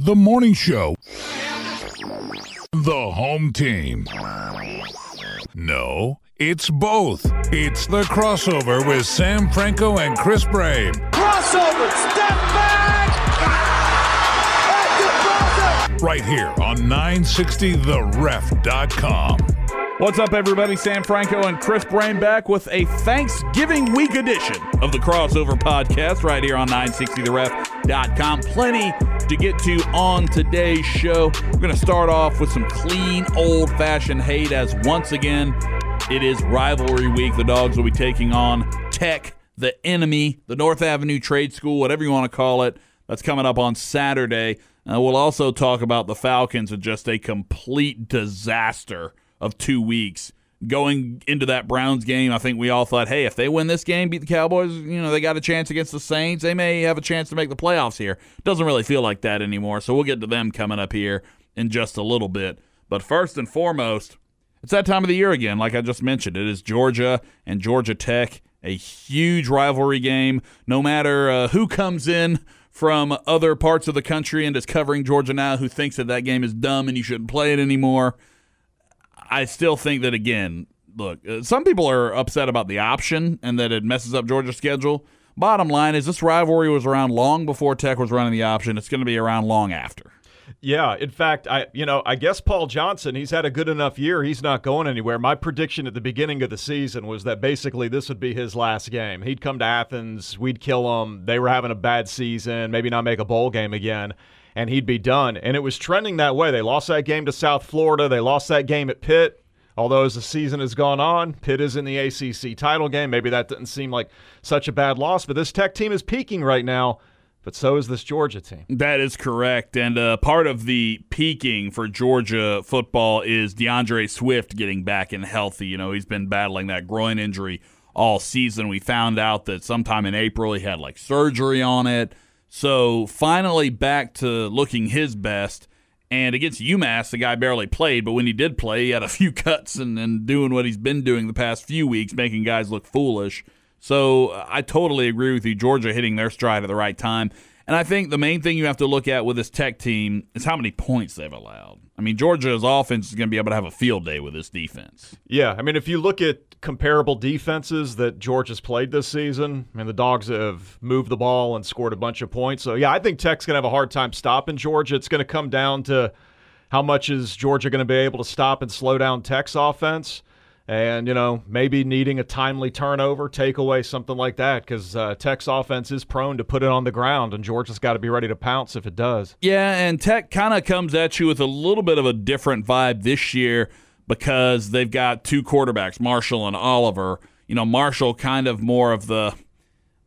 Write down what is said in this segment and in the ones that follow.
The morning show. The home team. No, it's both. It's the crossover with Sam Franco and Chris Brame. Crossover, step back! Right here on 960theref.com. What's up, everybody? Sam Franco and Chris Brame back with a Thanksgiving week edition of the Crossover Podcast right here on 960theref.com. Plenty to get to on today's show. We're going to start off with some clean, old fashioned hate as once again it is rivalry week. The dogs will be taking on Tech, the enemy, the North Avenue Trade School, whatever you want to call it. That's coming up on Saturday. Uh, we'll also talk about the Falcons and just a complete disaster of two weeks. Going into that Browns game, I think we all thought, hey, if they win this game, beat the Cowboys, you know, they got a chance against the Saints. They may have a chance to make the playoffs here. Doesn't really feel like that anymore. So we'll get to them coming up here in just a little bit. But first and foremost, it's that time of the year again, like I just mentioned. It is Georgia and Georgia Tech, a huge rivalry game. No matter uh, who comes in from other parts of the country and is covering Georgia now, who thinks that that game is dumb and you shouldn't play it anymore. I still think that again, look, uh, some people are upset about the option and that it messes up Georgia's schedule. Bottom line is this rivalry was around long before Tech was running the option. It's going to be around long after. Yeah, in fact, I you know, I guess Paul Johnson, he's had a good enough year. He's not going anywhere. My prediction at the beginning of the season was that basically this would be his last game. He'd come to Athens, we'd kill him. They were having a bad season, maybe not make a bowl game again, and he'd be done. And it was trending that way. They lost that game to South Florida. They lost that game at Pitt. Although as the season has gone on, Pitt is in the ACC title game. Maybe that didn't seem like such a bad loss, but this Tech team is peaking right now but so is this Georgia team. That is correct. And uh, part of the peaking for Georgia football is DeAndre Swift getting back and healthy. You know, he's been battling that groin injury all season. We found out that sometime in April he had like surgery on it. So finally back to looking his best. And against UMass, the guy barely played, but when he did play, he had a few cuts and, and doing what he's been doing the past few weeks, making guys look foolish. So I totally agree with you. Georgia hitting their stride at the right time. And I think the main thing you have to look at with this Tech team is how many points they've allowed. I mean, Georgia's offense is going to be able to have a field day with this defense. Yeah, I mean, if you look at comparable defenses that Georgia's played this season, I mean, the Dogs have moved the ball and scored a bunch of points. So, yeah, I think Tech's going to have a hard time stopping Georgia. It's going to come down to how much is Georgia going to be able to stop and slow down Tech's offense and you know maybe needing a timely turnover, takeaway, something like that, because uh, Tech's offense is prone to put it on the ground, and Georgia's got to be ready to pounce if it does. Yeah, and Tech kind of comes at you with a little bit of a different vibe this year because they've got two quarterbacks, Marshall and Oliver. You know, Marshall kind of more of the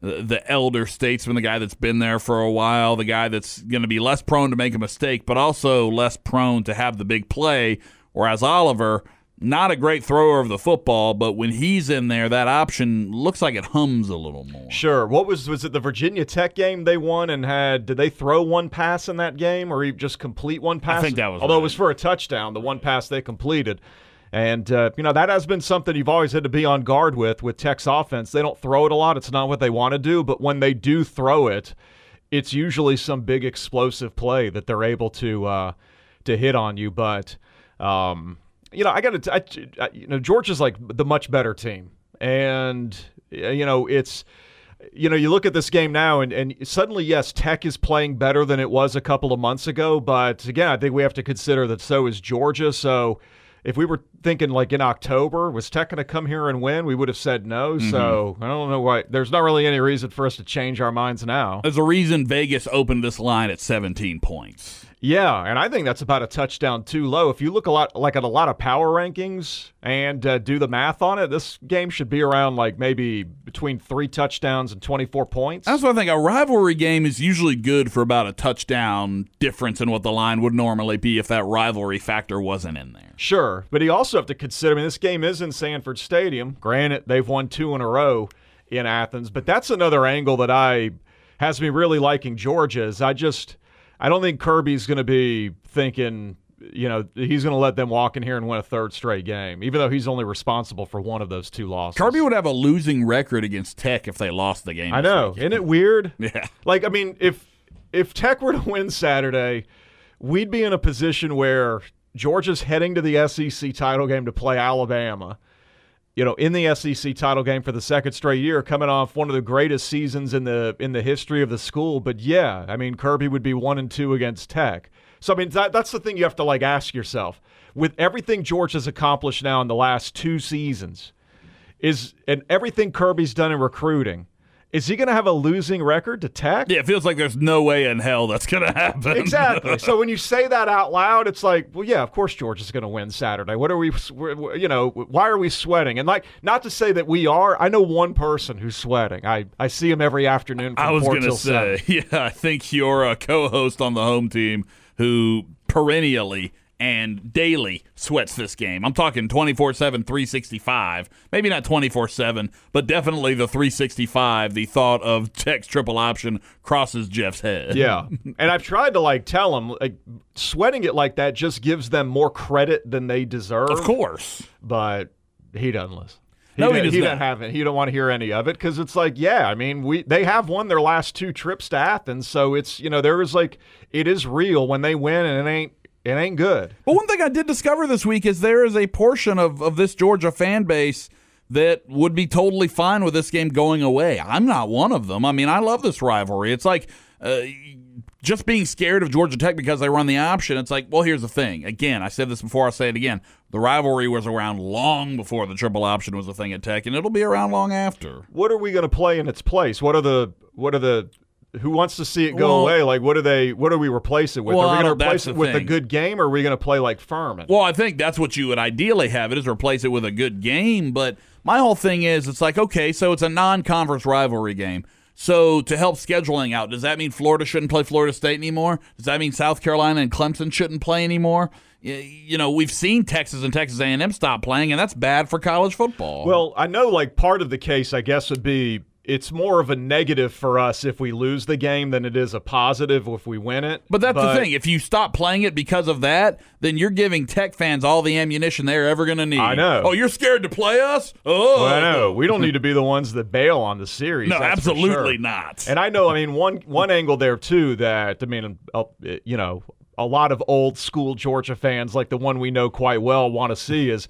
the elder statesman, the guy that's been there for a while, the guy that's going to be less prone to make a mistake, but also less prone to have the big play. Whereas Oliver not a great thrower of the football, but when he's in there, that option looks like it hums a little more. Sure. What was was it the Virginia Tech game they won and had? Did they throw one pass in that game, or just complete one pass? I think that was. Although right. it was for a touchdown, the one pass they completed. And, uh, you know, that has been something you've always had to be on guard with with Tech's offense. They don't throw it a lot. It's not what they want to do. But when they do throw it, it's usually some big explosive play that they're able to uh, to hit on you. But, um, you know, I got to, you know, Georgia's like the much better team, and you know, it's, you know, you look at this game now, and and suddenly, yes, Tech is playing better than it was a couple of months ago, but again, I think we have to consider that so is Georgia. So, if we were thinking like in October, was Tech going to come here and win? We would have said no. Mm-hmm. So I don't know why. There's not really any reason for us to change our minds now. There's a reason Vegas opened this line at 17 points. Yeah, and I think that's about a touchdown too low. If you look a lot like at a lot of power rankings and uh, do the math on it, this game should be around like maybe between three touchdowns and 24 points. That's what I think. A rivalry game is usually good for about a touchdown difference in what the line would normally be if that rivalry factor wasn't in there. Sure, but you also have to consider. I mean, this game is in Sanford Stadium. Granted, they've won two in a row in Athens, but that's another angle that I has me really liking Georgia. Is I just I don't think Kirby's going to be thinking, you know, he's going to let them walk in here and win a third straight game, even though he's only responsible for one of those two losses. Kirby would have a losing record against Tech if they lost the game. I know. Isn't it weird? Yeah. Like, I mean, if if Tech were to win Saturday, we'd be in a position where Georgia's heading to the SEC title game to play Alabama. You know, in the SEC title game for the second straight year, coming off one of the greatest seasons in the in the history of the school. But yeah, I mean, Kirby would be one and two against Tech. So I mean, that, that's the thing you have to like ask yourself. With everything George has accomplished now in the last two seasons, is and everything Kirby's done in recruiting, is he going to have a losing record to Tech? Yeah, it feels like there's no way in hell that's going to happen. Exactly. so when you say that out loud, it's like, well, yeah, of course George is going to win Saturday. What are we, you know, why are we sweating? And like, not to say that we are. I know one person who's sweating. I, I see him every afternoon. I was going to say, 7. yeah, I think you're a co-host on the home team who perennially and daily sweats this game. I'm talking 24 7, 365. Maybe not 24 7, but definitely the 365. The thought of Tech's triple option crosses Jeff's head. Yeah. and I've tried to like tell him, like, sweating it like that just gives them more credit than they deserve. Of course. But he doesn't listen. He no, he, does he not. doesn't have it. He don't want to hear any of it because it's like, yeah, I mean, we they have won their last two trips to Athens, so it's you know there is like it is real when they win and it ain't it ain't good. But one thing I did discover this week is there is a portion of, of this Georgia fan base that would be totally fine with this game going away. I'm not one of them. I mean, I love this rivalry. It's like uh, just being scared of Georgia Tech because they run the option. It's like, well, here's the thing. Again, I said this before, I'll say it again. The rivalry was around long before the triple option was a thing at Tech, and it'll be around long after. What are we going to play in its place? What are the what are the who wants to see it go well, away? Like, what do they? What do we replace it with? Well, are we going to replace it with thing. a good game, or are we going to play like Furman? Well, I think that's what you would ideally have it is replace it with a good game. But my whole thing is, it's like okay, so it's a non-conference rivalry game. So to help scheduling out, does that mean Florida shouldn't play Florida State anymore? Does that mean South Carolina and Clemson shouldn't play anymore? You know, we've seen Texas and Texas A&M stop playing, and that's bad for college football. Well, I know like part of the case, I guess, would be it's more of a negative for us if we lose the game than it is a positive if we win it. But that's but, the thing. If you stop playing it because of that, then you're giving Tech fans all the ammunition they're ever going to need. I know. Oh, you're scared to play us? Oh, well, I know. We don't need to be the ones that bail on the series. No, absolutely sure. not. And I know. I mean, one one angle there too that I mean, uh, you know, a lot of old school Georgia fans, like the one we know quite well, want to see is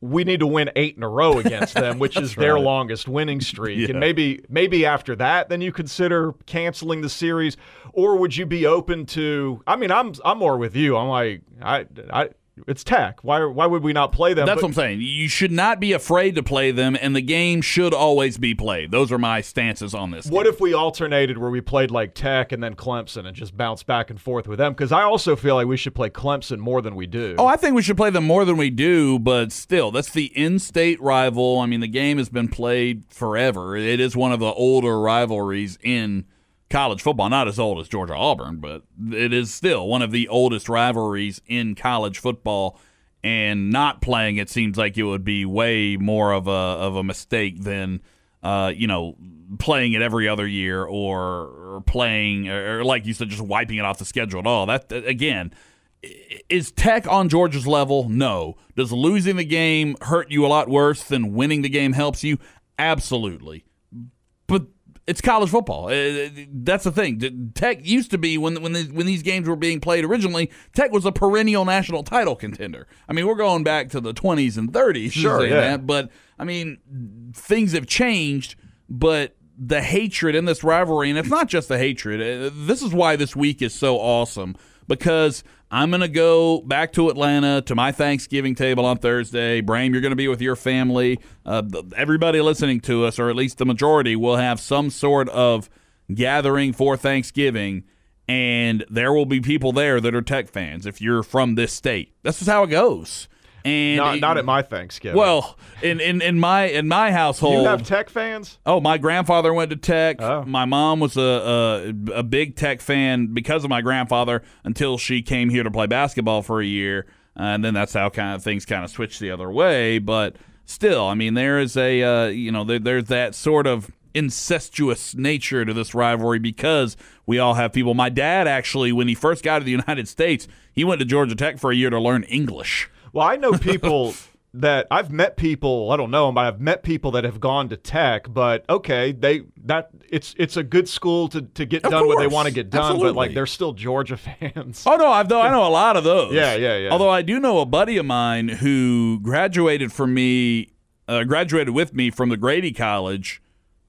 we need to win eight in a row against them, which is their right. longest winning streak. Yeah. And maybe maybe after that, then you consider canceling the series, or would you be open to? I mean, I'm I'm more with you. I'm like I I it's Tech. Why why would we not play them? That's but, what I'm saying. You should not be afraid to play them, and the game should always be played. Those are my stances on this. What game. if we alternated where we played like Tech and then Clemson and just bounce back and forth with them? Because I also feel like we should play Clemson more than we do. Oh, I think we should play them more than we do, but still, that's the in-state rival. I mean, the game has been played forever. It is one of the older rivalries in college football. Not as old as Georgia Auburn, but it is still one of the oldest rivalries in college football. And not playing it seems like it would be way more of a of a mistake than uh, you know playing it every other year or, or playing or, like you said just wiping it off the schedule at all. That again. Is Tech on Georgia's level? No. Does losing the game hurt you a lot worse than winning the game helps you? Absolutely. But it's college football. Uh, that's the thing. Tech used to be when when the, when these games were being played originally. Tech was a perennial national title contender. I mean, we're going back to the 20s and 30s. Sure, yeah. That, but I mean, things have changed. But the hatred in this rivalry, and it's not just the hatred. Uh, this is why this week is so awesome because I'm going to go back to Atlanta to my Thanksgiving table on Thursday. Brame, you're going to be with your family. Uh, everybody listening to us, or at least the majority, will have some sort of gathering for Thanksgiving, and there will be people there that are Tech fans if you're from this state. This is how it goes. And not, it, not at my Thanksgiving. Well, in, in, in my in my household, you have Tech fans. Oh, my grandfather went to Tech. Oh. My mom was a, a a big Tech fan because of my grandfather until she came here to play basketball for a year, uh, and then that's how kind of things kind of switched the other way. But still, I mean, there is a uh, you know there, there's that sort of incestuous nature to this rivalry because we all have people. My dad actually, when he first got to the United States, he went to Georgia Tech for a year to learn English. Well, I know people that I've met people. I don't know them, but I've met people that have gone to Tech. But okay, they that it's it's a good school to to get Of done what they want to get done. But like they're still Georgia fans. Oh no, I've though I know a lot of those. Yeah, yeah, yeah. Although I do know a buddy of mine who graduated from me, uh, graduated with me from the Grady College.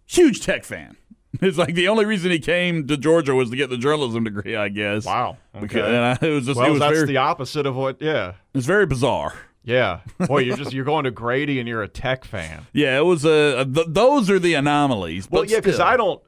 Huge Tech fan. It's like the only reason he came to Georgia was to get the journalism degree, I guess. Wow. Okay. and I, it was just it well, was that's very the opposite of what. Yeah. It's very bizarre. Yeah. Boy, you're just you're going to Grady and you're a Tech fan. Yeah, it was a. th- those are the anomalies. Well, but yeah, because. I don't.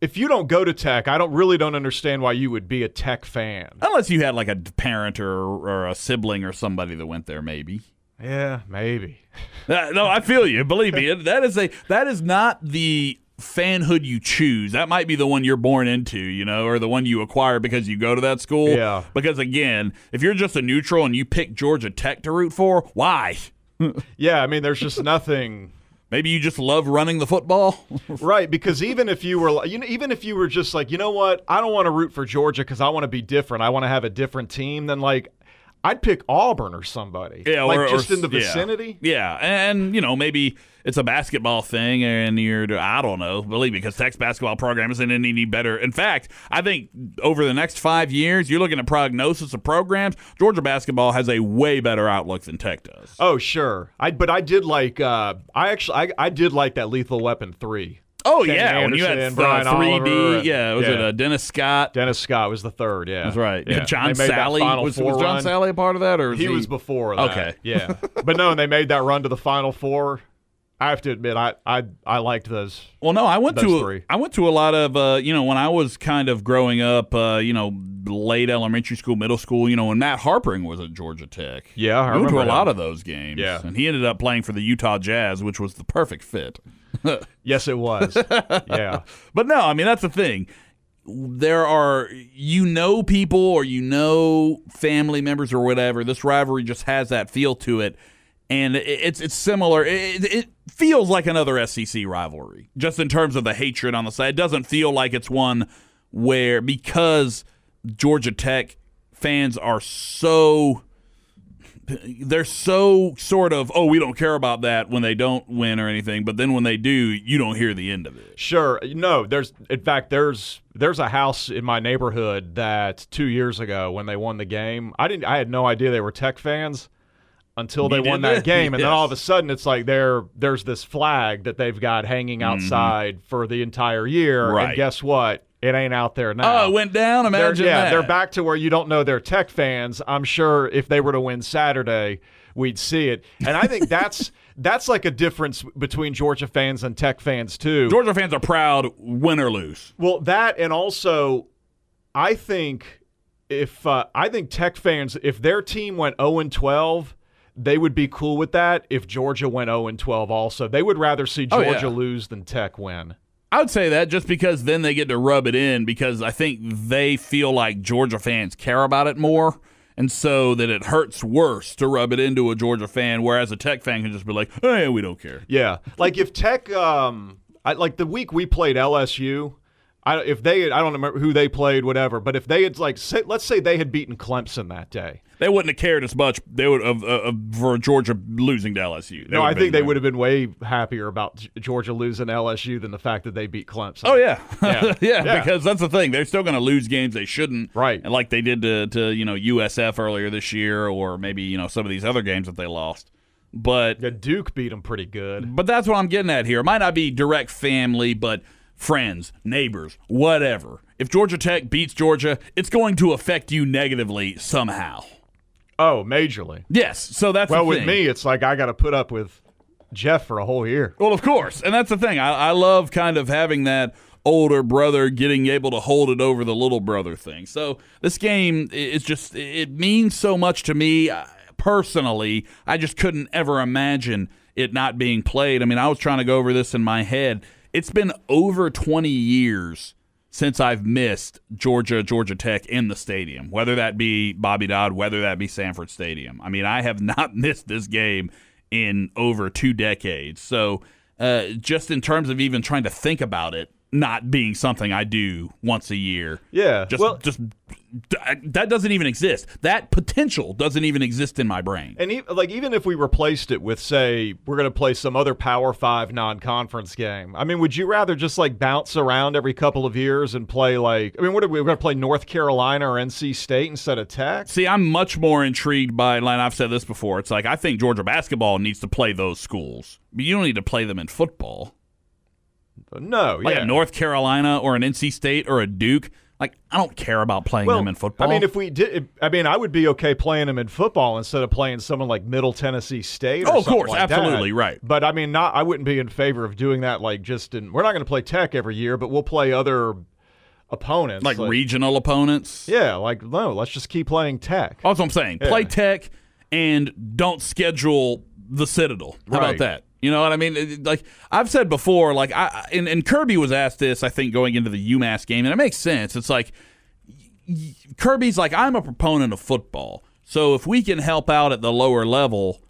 If you don't go to Tech, I don't really don't understand why you would be a Tech fan. unless you had like a parent or or a sibling or somebody that went there, maybe. Yeah, maybe. Uh, no, I feel you. Believe me, that is a that is not the fanhood you choose. That might be the one you're born into, you know, or the one you acquire because you go to that school. Yeah. Because again, if you're just a neutral and you pick Georgia Tech to root for, why? Yeah, I mean, there's just nothing. Maybe you just love running the football. Right, because even if you were, like- you know, even if you were just like, you know what, I don't want to root for Georgia because I want to be different. I want to have a different team. Then like, I'd pick Auburn or somebody. Yeah, like or, just or- in the yeah. vicinity. Yeah, and you know maybe it's a basketball thing, and you're I don't know. Believe me, because Tech's basketball program isn't any better. In fact, I think over the next five years, you're looking at prognosis of programs. Georgia basketball has a way better outlook than Tech does. Oh sure, I but I did like. uh I actually I, I did like that Lethal Weapon three. Oh Kenny yeah, when you had Anderson, Brian three Oliver, D, and- yeah, was it uh, Dennis Scott? Dennis Scott was the third. Yeah, That's right. Yeah. John Salley was, was John. Salley a part of that, or was He was before that. Okay. Yeah. but no, and they made that run to the Final Four. I have to admit, I I, I liked those. Well, no, I went to. I went to a lot of uh, you know when I was kind of growing up, uh, you know, late elementary school, middle school. You know, when Matt Harpring was at Georgia Tech. Yeah, I we went to a remember lot of those games. Yeah. and he ended up playing for the Utah Jazz, which was the perfect fit. Yes, it was. yeah. But no, I mean that's the thing. There are you know people or you know family members or whatever. This rivalry just has that feel to it, and it- it's it's similar. It, it feels like another SEC rivalry, just in terms of the hatred on the side. It doesn't feel like it's one where because Georgia Tech fans are so they're so sort of oh we don't care about that when they don't win or anything but then when they do you don't hear the end of it Sure. No, there's in fact there's there's a house in my neighborhood that 2 years ago when they won the game, I didn't I had no idea they were Tech fans until they You won that game and then all of a sudden it's like there there's this flag that they've got hanging Mm-hmm. outside for the entire year Right. and guess what? It ain't out there now. oh it went down They're- yeah, that they're back to where you don't know they're Tech fans. I'm sure if they were to win Saturday, we'd see it. And I think that's that's like a difference between Georgia fans and Tech fans too. georgia fans are proud win or lose Well, that and also, I think if uh, I think Tech fans, if their team went 0 and 12, they would be cool with that. If Georgia went 0 and 12, also, they would rather see Oh, Georgia yeah. lose than Tech win. I would say that just because then they get to rub it in because I think they feel like Georgia fans care about it more. And so that it hurts worse to rub it into a Georgia fan, whereas a Tech fan can just be like, hey, we don't care. Yeah, like if Tech, um, I, like the week we played LSU. I, if they, had, I don't remember who they played, whatever. But if they had like, say, let's say they had beaten Clemson that day. They wouldn't have cared as much they would of, uh, of for Georgia losing to LSU. No, I think they would have been way happier about Georgia losing LSU than the fact that they beat Clemson. Oh yeah, Yeah. yeah, Yeah. because that's the thing. They're still going to lose games they shouldn't, Right. And like they did to, to you know USF earlier this year, or maybe you know some of these other games that they lost. But Yeah, Duke beat them pretty good. but that's what I'm getting at here. It might not be direct family, but friends, neighbors, whatever. If Georgia Tech beats Georgia, it's going to affect you negatively somehow. Oh, majorly. Yes, so that's Well, with me, it's like I got to put up with Jeff for a whole year. Well, of course, and that's the thing. I, I love kind of having that older brother getting able to hold it over the little brother thing. So this game is just it means so much to me uh, personally. I just couldn't ever imagine it not being played. I mean, I was trying to go over this in my head. It's been over 20 years since I've missed Georgia, Georgia Tech in the stadium, whether that be Bobby Dodd, whether that be Sanford Stadium. I mean, I have not missed this game in over two decades. So, uh, just in terms of even trying to think about it, not being something I do once a year. Yeah. Just well, just that doesn't even exist. That potential doesn't even exist in my brain. And e- like even if we replaced it with say we're going to play some other Power 5 non-conference game. I mean, would you rather just like bounce around every couple of years and play like I mean, what are we we're going to play North Carolina or NC State instead of Tech? See, I'm much more intrigued by and I've said this before. It's like I think Georgia basketball needs to play those schools. But you don't need to play them in football. No, Like yeah. a North Carolina or an NC State or a Duke. Like I don't care about playing well, them in football. I mean, if we did, I mean, I would be okay playing them in football instead of playing someone like Middle Tennessee State. Or Oh, of course, like that. absolutely, right. But I mean, not. I wouldn't be in favor of doing that. Like, just in. We're not going to play Tech every year, but we'll play other opponents. like regional opponents. Yeah, like no. Let's just keep playing Tech. That's what I'm saying. Play Tech and don't schedule the Citadel. How about that? You know what I mean? Like I've said before, like I and, and Kirby was asked this, I think, going into the UMass game, and it makes sense. It's like Kirby's like, I'm a proponent of football, so if we can help out at the lower level,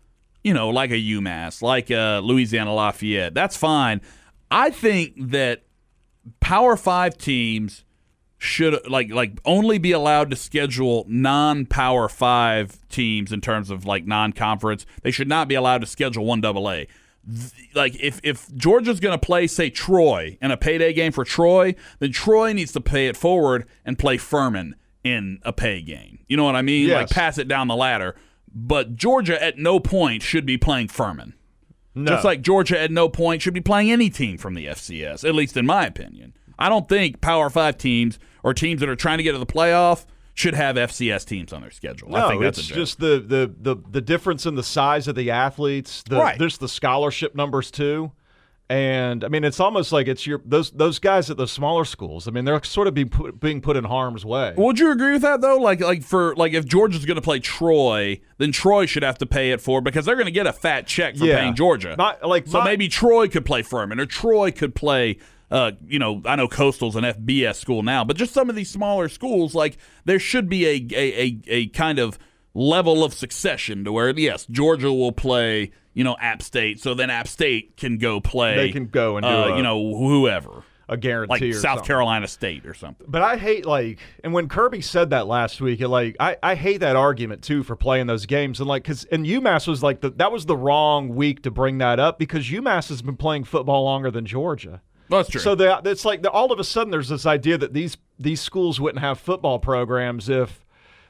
you know, like a UMass, like a Louisiana Lafayette, that's fine. I think that Power Five teams should like like only be allowed to schedule non-power five teams in terms of like non-conference. They should not be allowed to schedule one double A. Like if if Georgia's going to play say Troy in a payday game for Troy, then Troy needs to pay it forward and play Furman in a pay game. You know what I mean? Like pass it down the ladder. But Georgia at no point should be playing Furman. No. Just like Georgia at no point should be playing any team from the FCS, at least in my opinion. I don't think Power Five teams or teams that are trying to get to the playoff should have FCS teams on their schedule. No, I think that's it's a just the, the the the difference in the size of the athletes. The, Right. There's the scholarship numbers too, and I mean it's almost like it's your those those guys at the smaller schools. I mean they're sort of being put, being put in harm's way. Would you agree with that though? Like, like for like if Georgia's going to play Troy, then Troy should have to pay it for because they're going to get a fat check for Yeah. paying Georgia. My- like so my- maybe Troy could play Furman or Troy could play. Uh, you know, I know Coastal's an FBS school now, but just some of these smaller schools, like there should be a a, a, a kind of level of succession to where yes, Georgia will play. You know, App State, so then App State can go play. They can go and do uh, a- you know whoever a guarantee like or South something. Carolina State or something. But I hate like, and when Kirby said that last week, it, like I, I hate that argument too for playing those games and like because and UMass was like the, that was the wrong week to bring that up because UMass has been playing football longer than Georgia. That's true. So the, it's like the, all of a sudden there's this idea that these these schools wouldn't have football programs if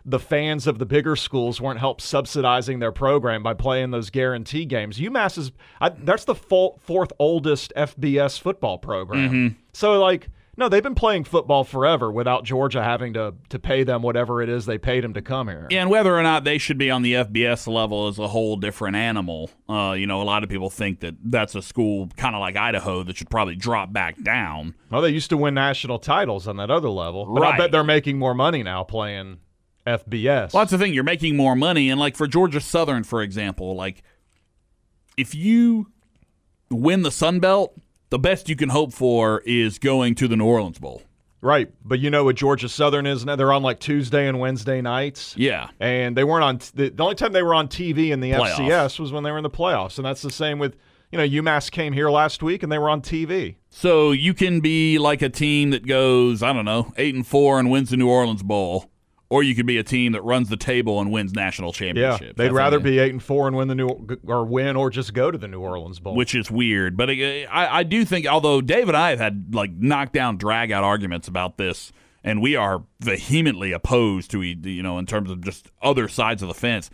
the fans of the bigger schools weren't help subsidizing their program by playing those guarantee games. UMass is I, that's the full, fourth oldest FBS football program. Mm-hmm. So like no, they've been playing football forever without Georgia having to to pay them whatever it is they paid them to come here. Yeah, and whether or not they should be on the FBS level is a whole different animal. Uh, you know, a lot of people think that that's a school kind of like Idaho that should probably drop back down. Well, they used to win national titles on that other level, but I bet they're making more money now playing FBS. Well, that's the thing. You're making more money, and like for Georgia Southern, for example, like if you win the Sun Belt, the best you can hope for is going to the New Orleans Bowl. Right, but you know what Georgia Southern is now? They're on like Tuesday and Wednesday nights. Yeah. And they weren't on the, the only time they were on TV in the. FCS was when they were in the playoffs, and that's the same with you know UMass came here last week and they were on TV. So you can be like a team that goes, I don't know, eight and four and wins the New Orleans Bowl, or you could be a team that runs the table and wins national Yeah, championships. they'd That's rather be eight and four and win the new or win or just go to the New Orleans Bowl. which is weird. But uh, I, I do think, although Dave and I have had like knockdown, drag out arguments about this, and we are vehemently opposed to, you know, in terms of just other sides of the fence.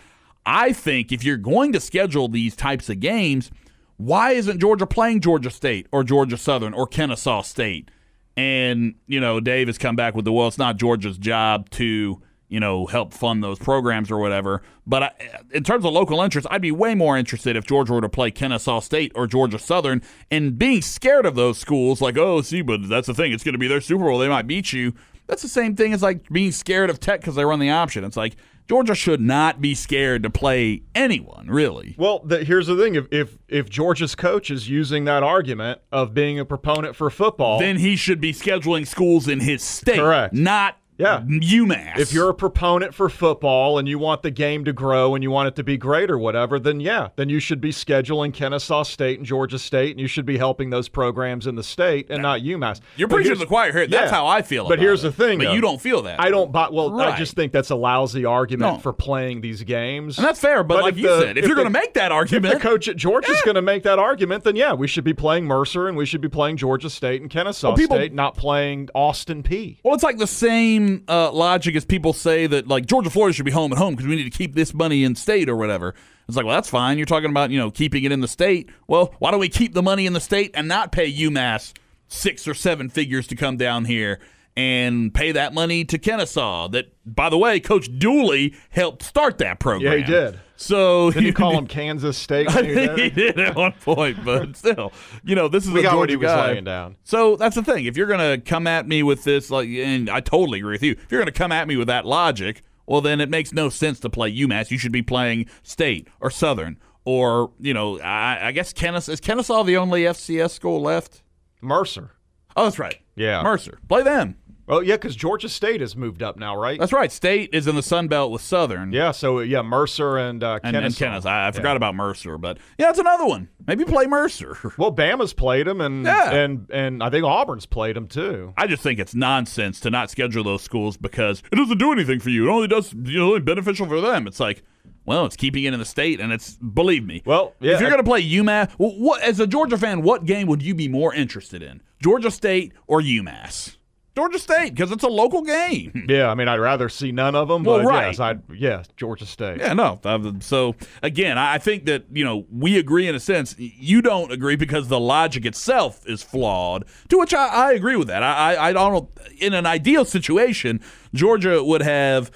I think if you're going to schedule these types of games, why isn't Georgia playing Georgia State or Georgia Southern or Kennesaw State? And, you know, Dave has come back with the, well, it's not Georgia's job to, you know, help fund those programs or whatever. But I, in terms of local interest, I'd be way more interested if Georgia were to play Kennesaw State or Georgia Southern and being scared of those schools, like, oh, see, but that's the thing. It's going to be their Super Bowl. They might beat you. That's the same thing as like being scared of Tech because they run the option. It's like Georgia should not be scared to play anyone, really. Well, the, here's the thing: if, if if Georgia's coach is using that argument of being a proponent for football, Then he should be scheduling schools in his state, Correct. not Yeah. UMass. If you're a proponent for football and you want the game to grow and you want it to be great or whatever, then yeah, then you should be scheduling Kennesaw State and Georgia State, and you should be helping those programs in the state and not UMass. you're preaching to the choir here. That's yeah. how I feel. But here's it. the thing, But though. you don't feel that. I don't buy. Well, I just think that's a lousy argument No. for playing these games. And that's fair. But, like if you the- said, if, you're going to make that if argument, the coach at Georgia is going to make that argument, then yeah, we should be playing Mercer and we should be playing Georgia State and Kennesaw Well, people- State, not playing Austin Peay Well, it's like the same uh, logic as people say that like Georgia, Florida should be home at home because we need to keep this money in state or whatever. It's like, well, that's fine. You're talking about you know keeping it in the state. Well, why don't we keep the money in the state and not pay UMass six or seven figures to come down here and pay that money to Kennesaw? That, by the way, Coach Dooley helped start that program. Yeah, he did. So Didn't you call him Kansas State? I think he did at one point, but still, you know, this is We a got what Georgia was guy. laying down. So that's the thing. If you're gonna come at me with this, like, and I totally agree with you. If you're gonna come at me with that logic, well, then it makes no sense to play UMass. You should be playing State or Southern or you know, I, I guess Kennesaw is Kennesaw the only FCS school left. Mercer. Oh, that's right. Yeah. Mercer. Play them. Oh yeah, because Georgia State has moved up now, right? That's right. State is in the Sun Belt with Southern. yeah. So yeah, Mercer and uh, And, and Kennesaw. I, I forgot about Mercer, but yeah, it's another one. Maybe play Mercer. Well, Bama's played him, and Yeah. and and I think Auburn's played him too. I just think it's nonsense to not schedule those schools because it doesn't do anything for you. It only does you know only beneficial for them. It's like, well, it's keeping it in the state, and it's believe me. Well, yeah, if you're going to play UMass, well, what as a Georgia fan, what game would you be more interested in, Georgia State or UMass? Georgia State because it's a local game. Yeah, I mean, I'd rather see none of them. Well, but right. yes, I'd yeah, Georgia State. Yeah, no. So again, I I think that you know we agree in a sense. You don't agree because the logic itself is flawed. To which I, I agree with that. I, I I don't. In an ideal situation, Georgia would have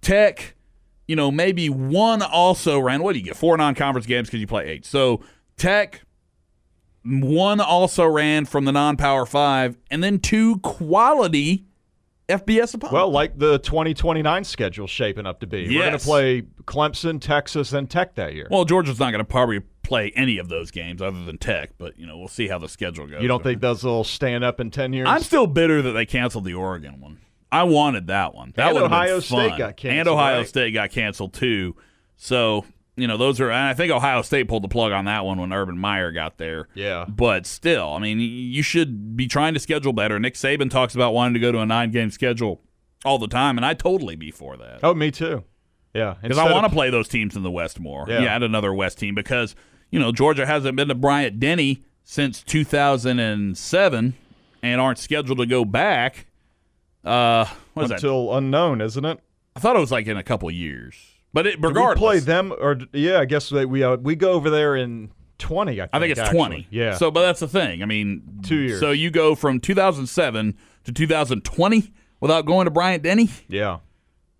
Tech. You know, maybe one also ran. What do you get? Four non-conference games because you play eight. So Tech. One also ran from the non-power five, and then two quality FBS opponents. Well, like the 2029 schedule shaping up to be. We're going to play Clemson, Texas, and Tech that year. Well, Georgia's not going to probably play any of those games other than Tech, but you know we'll see how the schedule goes. you don't think those will stand up in 10 years? I'm still bitter that they canceled the Oregon one. I wanted that one. That And Ohio State got canceled, and Ohio right? State got canceled too. So you know those are. And I think Ohio State pulled the plug on that one when Urban Meyer got there. Yeah. But still, I mean, you should be trying to schedule better. Nick Saban talks about wanting to go to a nine game schedule all the time, and I totally be for that. oh, me too. Yeah. Because I want to play those teams in the West more. Yeah. Yeah. add another West team because you know Georgia hasn't been to Bryant Denny since 2007 and aren't scheduled to go back. Uh, what is that? until unknown, isn't it? I thought it was like in a couple of years. But it, regardless, we play them, or yeah, I guess they, we uh, we go over there in 20. I think, I think it's actually. 20. Yeah. So, but that's the thing. I mean, Two years. So you go from 2007 to 2020 without going to Bryant Denny? yeah.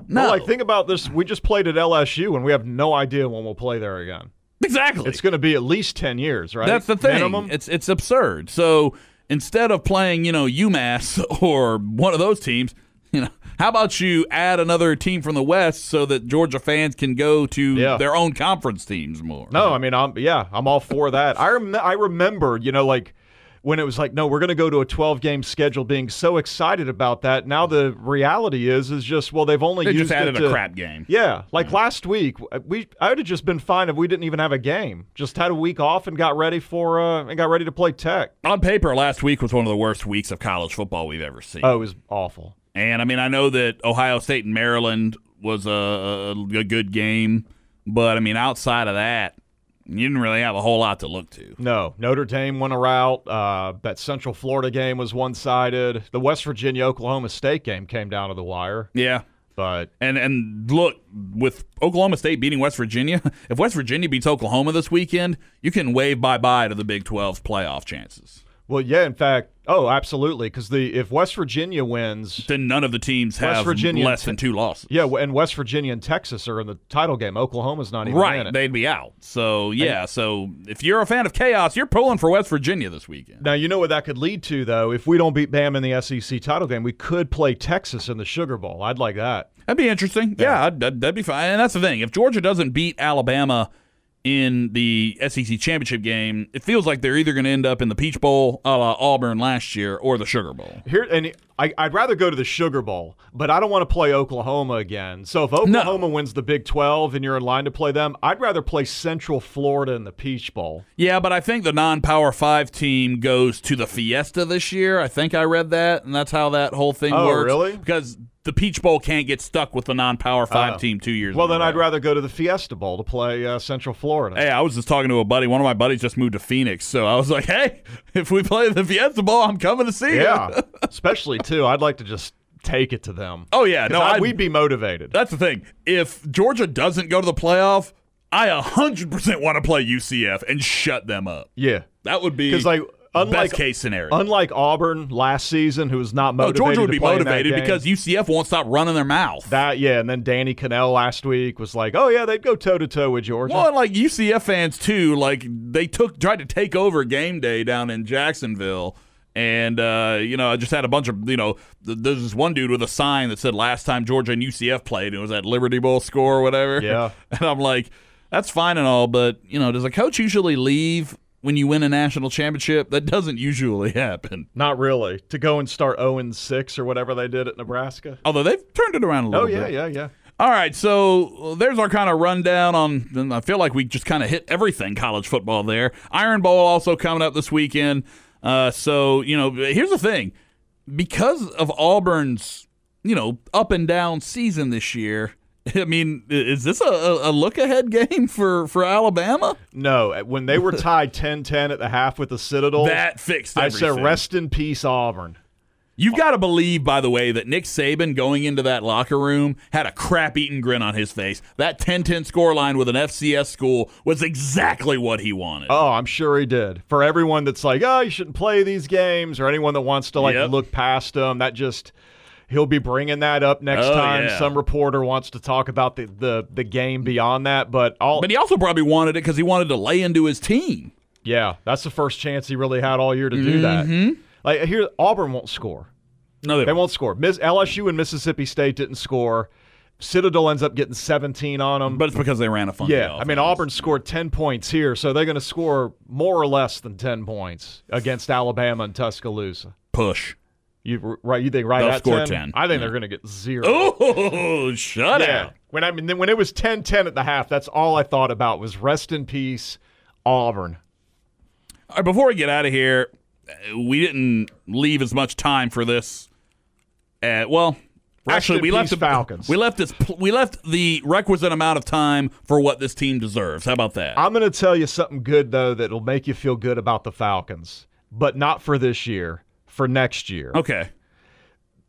No. Well, like think about this. We just played at LSU, and we have no idea when we'll play there again. exactly. It's going to be at least 10 years, right? That's the thing. Minimum. It's it's absurd. So instead of playing, you know, UMass or one of those teams, you know, how about you add another team from the West so that Georgia fans can go to Yeah. their own conference teams more? No, I mean, I'm yeah, I'm all for that. I rem- I remember, you know, like when it was like, no, we're going to go to a 12 game schedule, being so excited about that. Now the reality is, is just well, they've only They used just added it a crap game. Yeah, like last week, we I would have just been fine if we didn't even have a game. Just had a week off and got ready for uh and got ready to play Tech. On paper, last week was one of the worst weeks of college football we've ever seen. Oh, it was awful. And I mean, I know that Ohio State and Maryland was a, a, good game, but I mean, outside of that, you didn't really have a whole lot to look to. No, Notre Dame went a route. Uh, that Central Florida game was one sided. The West Virginia Oklahoma State game came down to the wire. Yeah. But And and look, with Oklahoma State beating West Virginia, if West Virginia beats Oklahoma this weekend, you can wave bye bye to the Big 12's playoff chances. Well, yeah, in fact, oh, absolutely, because the if West Virginia wins, Then none of the teams have Virginia less and than two losses. yeah, and West Virginia and Texas are in the title game. Oklahoma's not even in Right, it. they'd be out. So yeah, so if you're a fan of chaos, you're pulling for West Virginia this weekend. Now you know what that could lead to, though. If we don't beat Bam in the SEC title game, we could play Texas in the Sugar Bowl. I'd like that. That'd be interesting. Yeah, I'd- that'd, that'd be fine. And that's the thing. If Georgia doesn't beat Alabama in the SEC championship game, it feels like they're either going to end up in the Peach Bowl, a la Auburn last year, or the Sugar Bowl. Here and I, would rather go to the Sugar Bowl, but I don't want to play Oklahoma again. So if Oklahoma no. wins the Big 12 and you're in line to play them, I'd rather play Central Florida in the Peach Bowl. Yeah, but I think the non-power five team goes to the Fiesta this year. I think I read that, and that's how that whole thing oh, works. really? Because the Peach Bowl can't get stuck with the non-power five uh, team two years. Well, then I'd rather go to the Fiesta Bowl to play uh, Central Florida. Hey, I was just talking to a buddy. One of my buddies just moved to Phoenix, so I was like, "Hey, if we play the Fiesta Bowl, I'm coming to see yeah. you." Yeah, especially too. I'd like to just take it to them. Oh yeah, no, I, we'd be motivated. That's the thing. If Georgia doesn't go to the playoff, I 100% want to play UCF and shut them up. Yeah, that would be because like unlike, best case scenario. Unlike Auburn last season, who was not motivated. No, Georgia would be motivated because UCF won't stop running their mouth. That yeah, and then Danny Kanell last week was like, "Oh yeah, they'd go toe to toe with Georgia." Well, like UCF fans too, like they took tried to take over game day down in Jacksonville. And uh, you know, I just had a bunch of you know. There's this one dude with a sign that said "Last time Georgia and UCF played," it was that Liberty Bowl score or whatever. Yeah, and I'm like, that's fine and all, but you know, does a coach usually leave when you win a national championship. That doesn't usually happen. Not really. To go and start 0 6 or whatever they did at Nebraska. Although they've turned it around a little oh, yeah, bit. yeah, yeah. All right, so there's our kind of rundown on. I feel like we just kind of hit everything college football there. Iron Bowl also coming up this weekend. Uh, so you know, here's the thing: because of Auburn's you know up and down season this year, I mean, is this a, a look ahead game for, for Alabama? No. When they were tied 10 10 at the half with the Citadel, that fixed everything. I said, rest in peace, Auburn. You've got to believe, by the way, that Nick Saban going into that locker room had a crap eating grin on his face. That 10 10 scoreline with an FCS school was exactly what he wanted. Oh, I'm sure he did. For everyone that's like, oh, you shouldn't play these games, or anyone that wants to like yep. look past them, that just he'll be bringing that up next oh, time yeah. some reporter wants to talk about the, the, the game beyond that. But all, but he also probably wanted it because he wanted to lay into his team. Yeah, that's the first chance he really had all year to do mm-hmm. that. Like here, Auburn won't score. No, they, they won't score. Miss LSU and Mississippi State didn't score. Citadel ends up getting 17 on them. But it's because they ran a funky Yeah. I mean, Auburn scored 10 points here, so they're going to score more or less than 10 points against Alabama and Tuscaloosa. Push. You right? You think right They'll at score 10? 10. I think yeah. they're going to get zero. Oh, shut yeah. out. When I mean when it was 10-10 at the half, that's all I thought about was rest in peace, Auburn. All right, before we get out of here, we didn't leave as much time for this. Uh, well, Rest actually, we left the Falcons. We left this. We left the requisite amount of time for what this team deserves. How about that? I'm going to tell you something good though that'll make you feel good about the Falcons, but not for this year. For next year. Okay.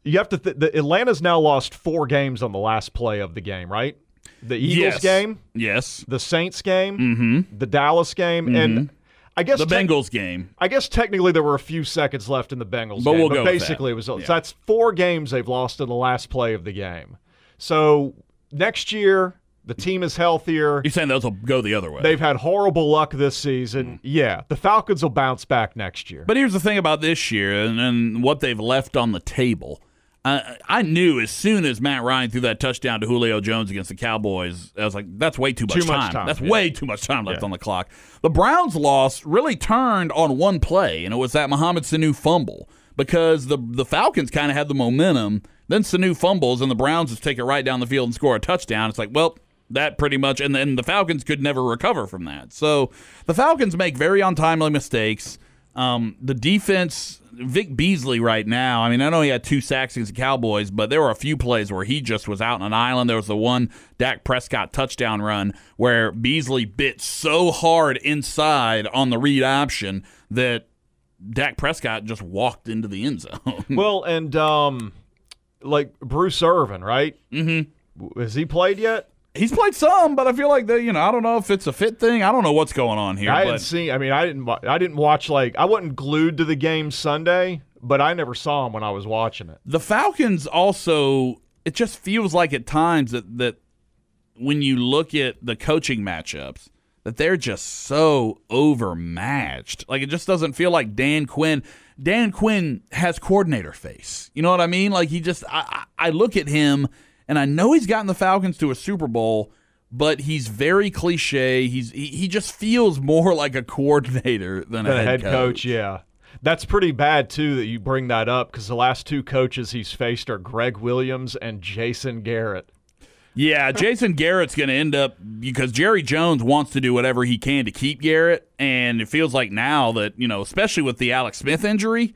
You have to. Th- the Atlanta's now lost four games on the last play of the game, right? The Eagles yes. game, yes. The Saints game, mm-hmm. the Dallas game, mm-hmm. and I guess the te- Bengals game. I guess technically there were a few seconds left in the Bengals but game, we'll but go basically it was. Yeah. So that's four games they've lost in the last play of the game. So next year the team is healthier. You're saying those will go the other way. They've had horrible luck this season. Mm. Yeah, the Falcons will bounce back next year. But here's the thing about this year and, and what they've left on the table. Uh, I knew as soon as Matt Ryan threw that touchdown to Julio Jones against the Cowboys, I was like, that's way too much, too time. much time. That's yeah. way too much time left yeah. on the clock. The Browns' loss really turned on one play, and it was that Mohamed Sanu fumble because the the Falcons kind of had the momentum. Then Sanu fumbles, and the Browns just take it right down the field and score a touchdown. It's like, well, that pretty much, and then the Falcons could never recover from that. So the Falcons make very untimely mistakes. Um, the defense, Vic Beasley, right now. I mean, I know he had two sacks against the Cowboys, but there were a few plays where he just was out on an island. There was the one Dak Prescott touchdown run where Beasley bit so hard inside on the read option that Dak Prescott just walked into the end zone. well, and um, like Bruce Irvin, right? Mm-hmm. Has he played yet? He's played some, but I feel like they, you know, I don't know if it's a fit thing. I don't know what's going on here. I didn't see. I mean, I didn't. I didn't watch like I wasn't glued to the game Sunday, but I never saw him when I was watching it. The Falcons also. It just feels like at times that that when you look at the coaching matchups, that they're just so overmatched. Like it just doesn't feel like Dan Quinn. Dan Quinn has coordinator face. You know what I mean? Like he just. I, I look at him and I know he's gotten the Falcons to a Super Bowl, but he's very cliche. He's he, he just feels more like a coordinator than a head, head coach, yeah. That's pretty bad too that you bring that up because the last two coaches he's faced are Gregg Williams and Jason Garrett. Yeah, Jason Garrett's going to end up because Jerry Jones wants to do whatever he can to keep Garrett, and it feels like now that you know, especially with the Alex Smith injury,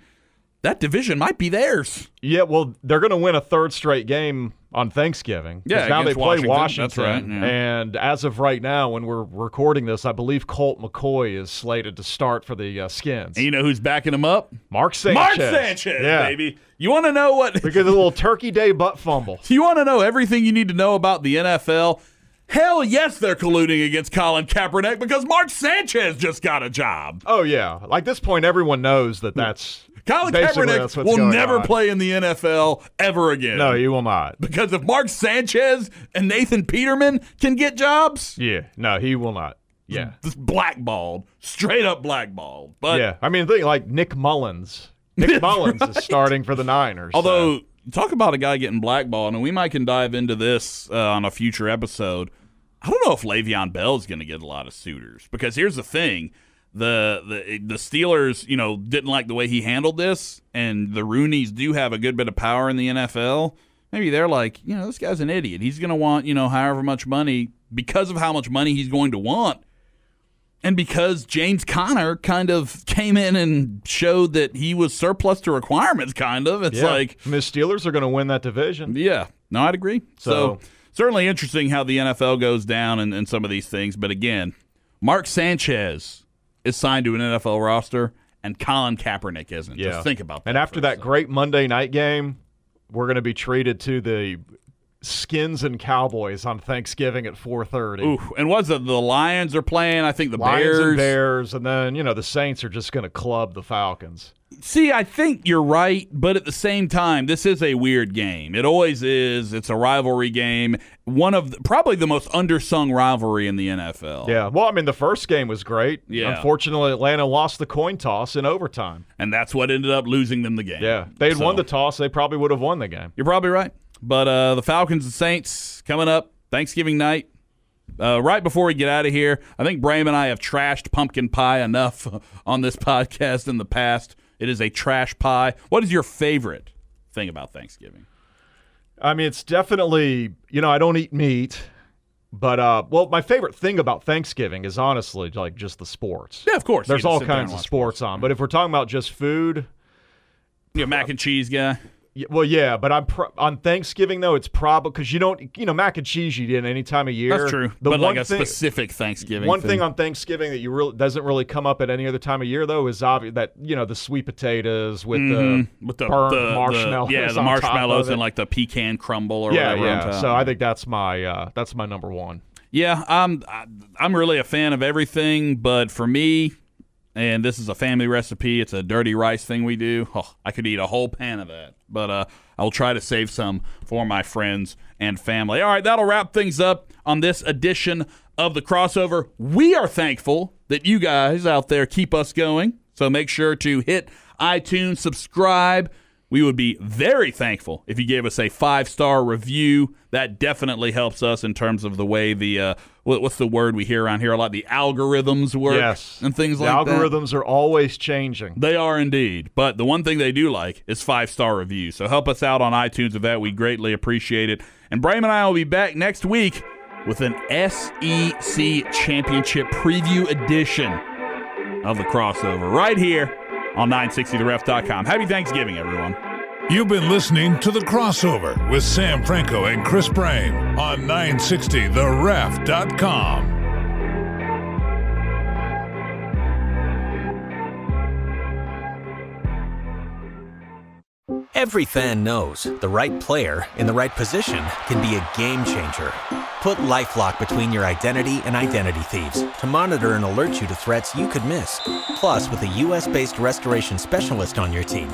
that division might be theirs. Yeah, well, they're going to win a third straight game on Thanksgiving. Yeah, now they play Washington. Washington. Right, yeah. And as of right now, when we're recording this, I believe Colt McCoy is slated to start for the uh, Skins. And you know who's backing him up? Mark Sanchez. Mark Sanchez, yeah. baby. You want to know what? Look at the little Turkey Day butt fumble. You want to know everything you need to know about the NFL? Hell yes, they're colluding against Colin Kaepernick because Mark Sanchez just got a job. Oh yeah, like this point, everyone knows that that's Colin basically Kaepernick will never on. play in the NFL ever again. No, you will not. Because if Mark Sanchez and Nathan Peterman can get jobs, Yeah, no, he will not. Yeah, just blackballed, straight up blackballed. But yeah. I mean, think like Nick Mullens. Nick Mullens is starting for the Niners. so- although talk about a guy getting blackballed, and we might can dive into this uh, on a future episode. I don't know if Le'Veon Bell is going to get a lot of suitors because here's the thing: the the the Steelers, you know, didn't like the way he handled this, and the Rooneys do have a good bit of power in the NFL. Maybe they're like, you know, this guy's an idiot. He's going to want, you know, however much money because of how much money he's going to want. And because James Conner kind of came in and showed that he was surplus to requirements, kind of, it's yeah. like, the Steelers are going to win that division. yeah, no, I'd agree. So, So- certainly interesting how the NFL goes down and, and some of these things. But again, Mark Sanchez is signed to an NFL roster, and Colin Kaepernick isn't. Yeah, Just think about that. And after that second. great Monday night game, we're going to be treated to the Skins and Cowboys on Thanksgiving at 4:30. Ooh, and what's it? The Lions are playing. I think the Lions Bears. and Bears, and then you know the Saints are just going to club the Falcons. See, I think you're right, but at the same time, this is a weird game. It always is. It's a rivalry game. One of the, probably the most undersung rivalry in the NFL. Yeah, well, I mean the first game was great. Yeah. Unfortunately, Atlanta lost the coin toss in overtime. And that's what ended up losing them the game. Yeah, they had So- won the toss, they probably would have won the game. You're probably right. But uh, the Falcons and Saints coming up Thanksgiving night. Uh, right before we get out of here, I think Brame and I have trashed pumpkin pie enough on this podcast in the past. It is a trash pie. What is your favorite thing about Thanksgiving? I mean, it's definitely you know I don't eat meat, but uh, well, my favorite thing about Thanksgiving is honestly like just the sports. Yeah, of course. There's all kinds of watch sports on, but if we're talking about just food, You a mac and cheese guy? Well, yeah. But I'm pro- on Thanksgiving though. It's probably because you don't, you know, mac and cheese you eat any time of year. That's true. The but like a thing, specific Thanksgiving. one thing on Thanksgiving that you really doesn't really come up at any other time of year though is obvious that you know the sweet potatoes with the Mm-hmm. with the, burnt the- the- marshmallows. yeah, the on top marshmallows and like the pecan crumble or yeah, whatever. yeah. So I think that's my uh, that's my number one. Yeah, I'm I'm really a fan of everything, but for me, and this is a family recipe. It's a dirty rice thing we do. Oh, I could eat a whole pan of that, but uh, I'll try to save some for my friends and family. All right, that'll wrap things up on this edition of the crossover. We are thankful that you guys out there keep us going. So make sure to hit iTunes, subscribe. We would be very thankful if you gave us a five star review. That definitely helps us in terms of the way the uh, what, what's the word we hear around here a lot? The algorithms work Yes, and things the like that. algorithms are always changing. They are indeed. But the one thing they do like is five star reviews. So help us out on iTunes with that. We greatly appreciate it. And Brame and I will be back next week with an SEC Championship preview edition of the crossover right here on 960theref.com. Happy Thanksgiving, everyone. You've been listening to The Crossover with Sam Franco and Chris Brame on 960theref.com. Every fan knows the right player in the right position can be a game changer. Put LifeLock between your identity and identity thieves to monitor and alert you to threats you could miss. Plus, with a US-based restoration specialist on your team,